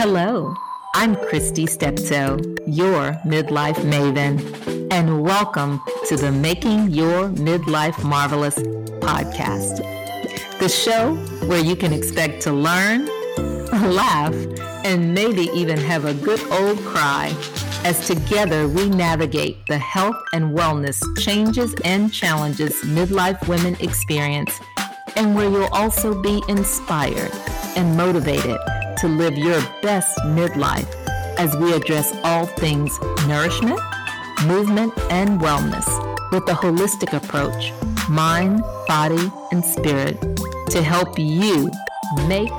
Hello, I'm Kristi Stepteau, your midlife maven, and welcome to the Making Your Midlife Marvelous podcast, the show where you can expect to learn, laugh, and maybe even have a good old cry as together we navigate the health and wellness changes and challenges midlife women experience, and where you'll also be inspired and motivated to live your best midlife as we address all things nourishment, movement, and wellness with a holistic approach, mind, body, and spirit, to help you make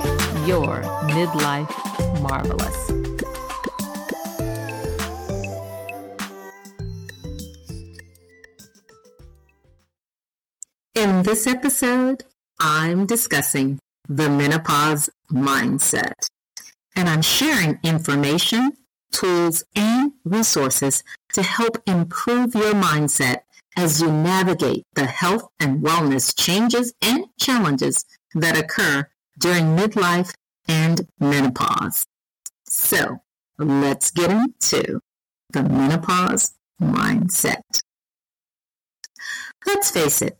your midlife marvelous. In this episode, I'm discussing the menopause mindset. And I'm sharing information, tools, and resources to help improve your mindset as you navigate the health and wellness changes and challenges that occur during midlife and menopause. So let's get into the menopause mindset. Let's face it,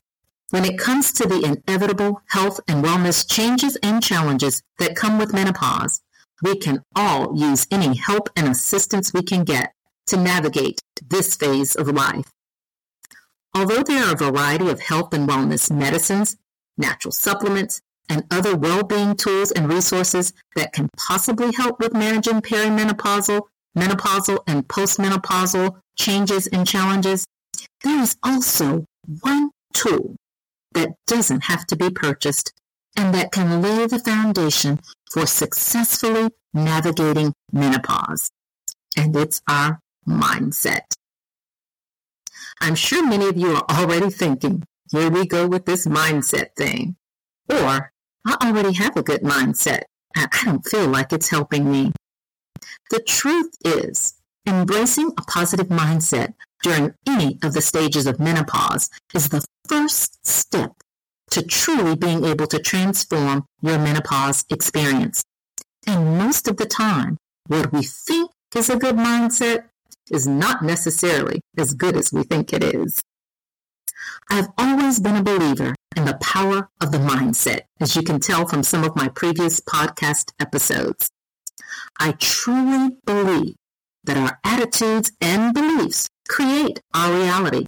when it comes to the inevitable health and wellness changes and challenges that come with menopause, we can all use any help and assistance we can get to navigate this phase of life. Although there are a variety of health and wellness medicines, natural supplements, and other well-being tools and resources that can possibly help with managing perimenopausal, menopausal, and postmenopausal changes and challenges, there is also one tool that doesn't have to be purchased and that can lay the foundation for successfully navigating menopause. And it's our mindset. I'm sure many of you are already thinking, here we go with this mindset thing. Or, I already have a good mindset. I don't feel like it's helping me. The truth is, embracing a positive mindset during any of the stages of menopause is the first step to truly being able to transform your menopause experience. And most of the time, what we think is a good mindset is not necessarily as good as we think it is. I've always been a believer in the power of the mindset, as you can tell from some of my previous podcast episodes. I truly believe that our attitudes and beliefs create our reality.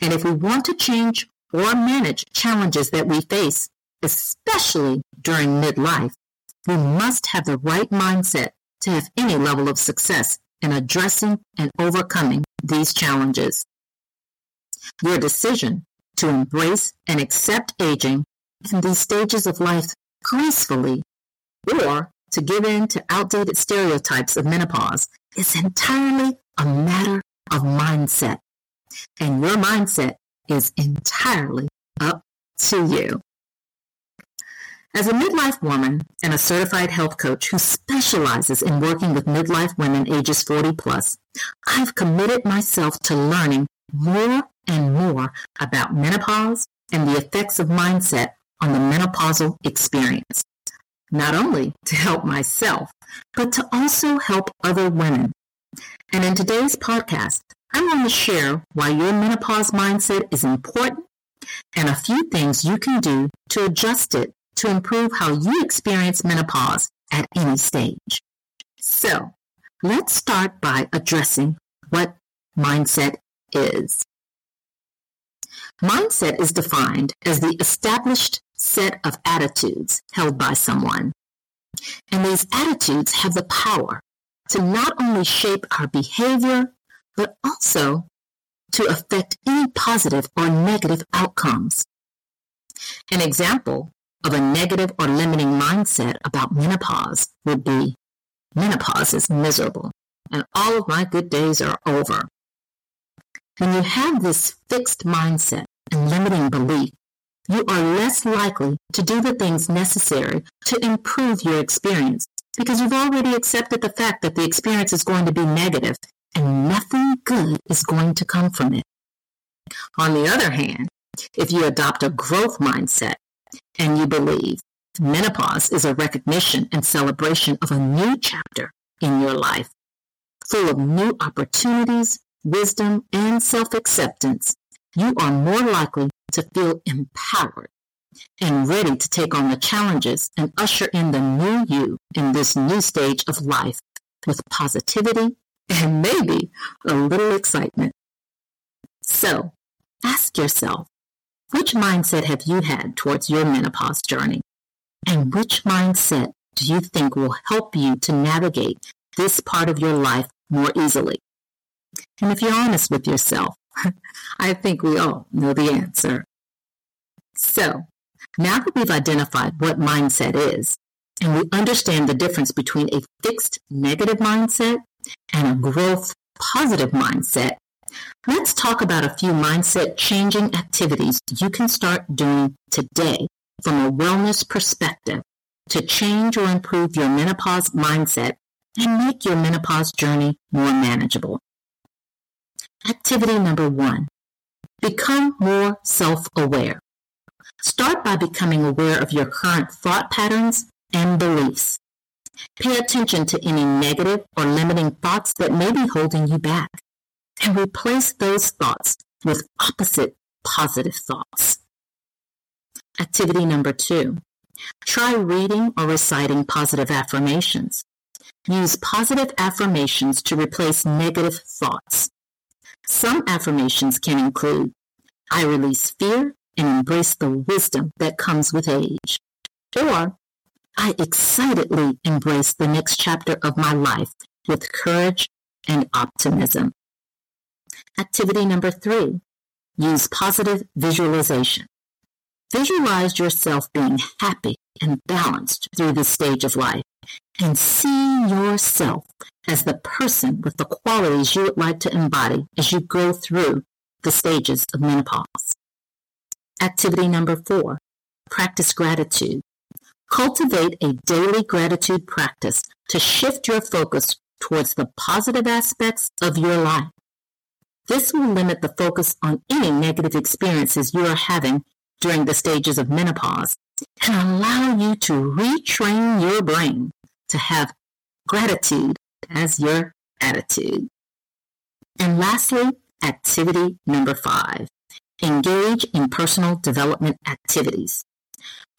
And if we want to change or manage challenges that we face, especially during midlife, we must have the right mindset to have any level of success in addressing and overcoming these challenges. Your decision to embrace and accept aging in these stages of life gracefully or to give in to outdated stereotypes of menopause is entirely a matter of mindset. And your mindset is entirely up to you. As a midlife woman and a certified health coach who specializes in working with midlife women ages 40 plus, I've committed myself to learning more and more about menopause and the effects of mindset on the menopausal experience. Not only to help myself, but to also help other women. And in today's podcast, I'm going to share why your menopause mindset is important and a few things you can do to adjust it to improve how you experience menopause at any stage. So let's start by addressing what mindset is. Mindset is defined as the established set of attitudes held by someone. And these attitudes have the power to not only shape our behavior, but also to affect any positive or negative outcomes. An example of a negative or limiting mindset about menopause would be menopause is miserable and all of my good days are over. When you have this fixed mindset and limiting belief, you are less likely to do the things necessary to improve your experience because you've already accepted the fact that the experience is going to be negative and nothing good is going to come from it. On the other hand, if you adopt a growth mindset and you believe menopause is a recognition and celebration of a new chapter in your life, full of new opportunities, wisdom, and self acceptance, you are more likely to feel empowered and ready to take on the challenges and usher in the new you in this new stage of life with positivity and maybe a little excitement. So ask yourself, which mindset have you had towards your menopause journey? And which mindset do you think will help you to navigate this part of your life more easily? And if you're honest with yourself, I think we all know the answer. So, now that we've identified what mindset is, and we understand the difference between a fixed negative mindset and a growth positive mindset, let's talk about a few mindset changing activities you can start doing today from a wellness perspective to change or improve your menopause mindset and make your menopause journey more manageable. Activity number one, become more self-aware. Start by becoming aware of your current thought patterns and beliefs. Pay attention to any negative or limiting thoughts that may be holding you back and replace those thoughts with opposite positive thoughts. Activity number two, try reading or reciting positive affirmations. Use positive affirmations to replace negative thoughts. Some affirmations can include, I release fear and embrace the wisdom that comes with age. Or, I excitedly embrace the next chapter of my life with courage and optimism. Activity number three, use positive visualization. Visualize yourself being happy and balanced through this stage of life and see yourself as the person with the qualities you would like to embody as you go through the stages of menopause. Activity number four, practice gratitude. Cultivate a daily gratitude practice to shift your focus towards the positive aspects of your life. This will limit the focus on any negative experiences you are having during the stages of menopause and allow you to retrain your brain to have gratitude as your attitude. And lastly, activity number five, engage in personal development activities.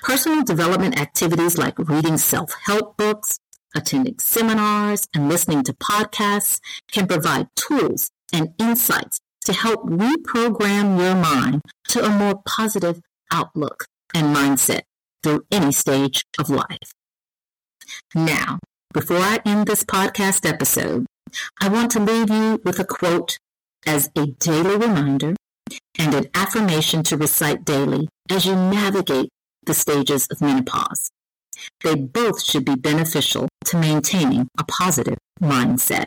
Personal development activities like reading self-help books, attending seminars, and listening to podcasts can provide tools and insights to help reprogram your mind to a more positive outlook and mindset through any stage of life. Now, before I end this podcast episode, I want to leave you with a quote as a daily reminder and an affirmation to recite daily as you navigate the stages of menopause. They both should be beneficial to maintaining a positive mindset.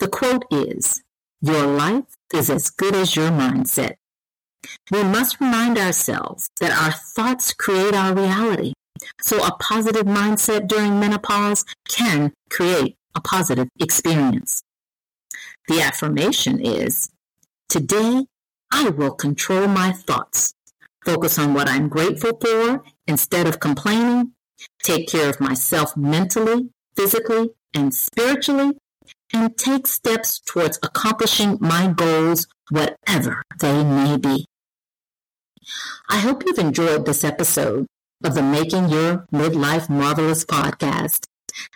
The quote is, Your life is as good as your mindset. We must remind ourselves that our thoughts create our reality. So a positive mindset during menopause can create a positive experience. The affirmation is, today I will control my thoughts, focus on what I'm grateful for instead of complaining, take care of myself mentally, physically, and spiritually, and take steps towards accomplishing my goals, whatever they may be. I hope you've enjoyed this episode of the Making Your Midlife Marvelous podcast,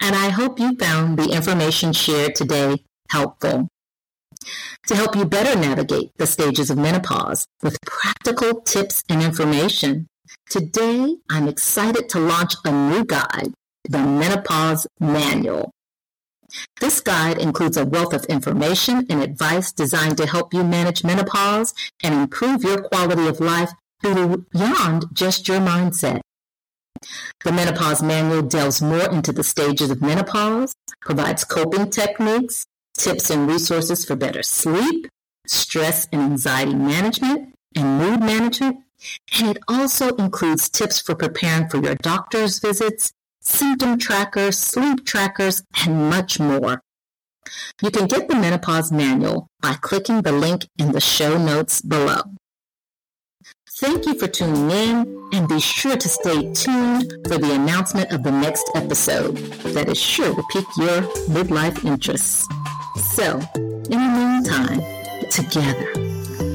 and I hope you found the information shared today helpful. To help you better navigate the stages of menopause with practical tips and information, today I'm excited to launch a new guide, the Menopause Manual. This guide includes a wealth of information and advice designed to help you manage menopause and improve your quality of life beyond just your mindset. The Menopause Manual delves more into the stages of menopause, provides coping techniques, tips and resources for better sleep, stress and anxiety management, and mood management, and it also includes tips for preparing for your doctor's visits, symptom trackers, sleep trackers, and much more. You can get the Menopause Manual by clicking the link in the show notes below. Thank you for tuning in and be sure to stay tuned for the announcement of the next episode that is sure to pique your midlife interests. So, in the meantime, together,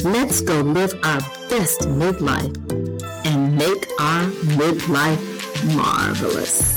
let's go live our best midlife and make our midlife marvelous.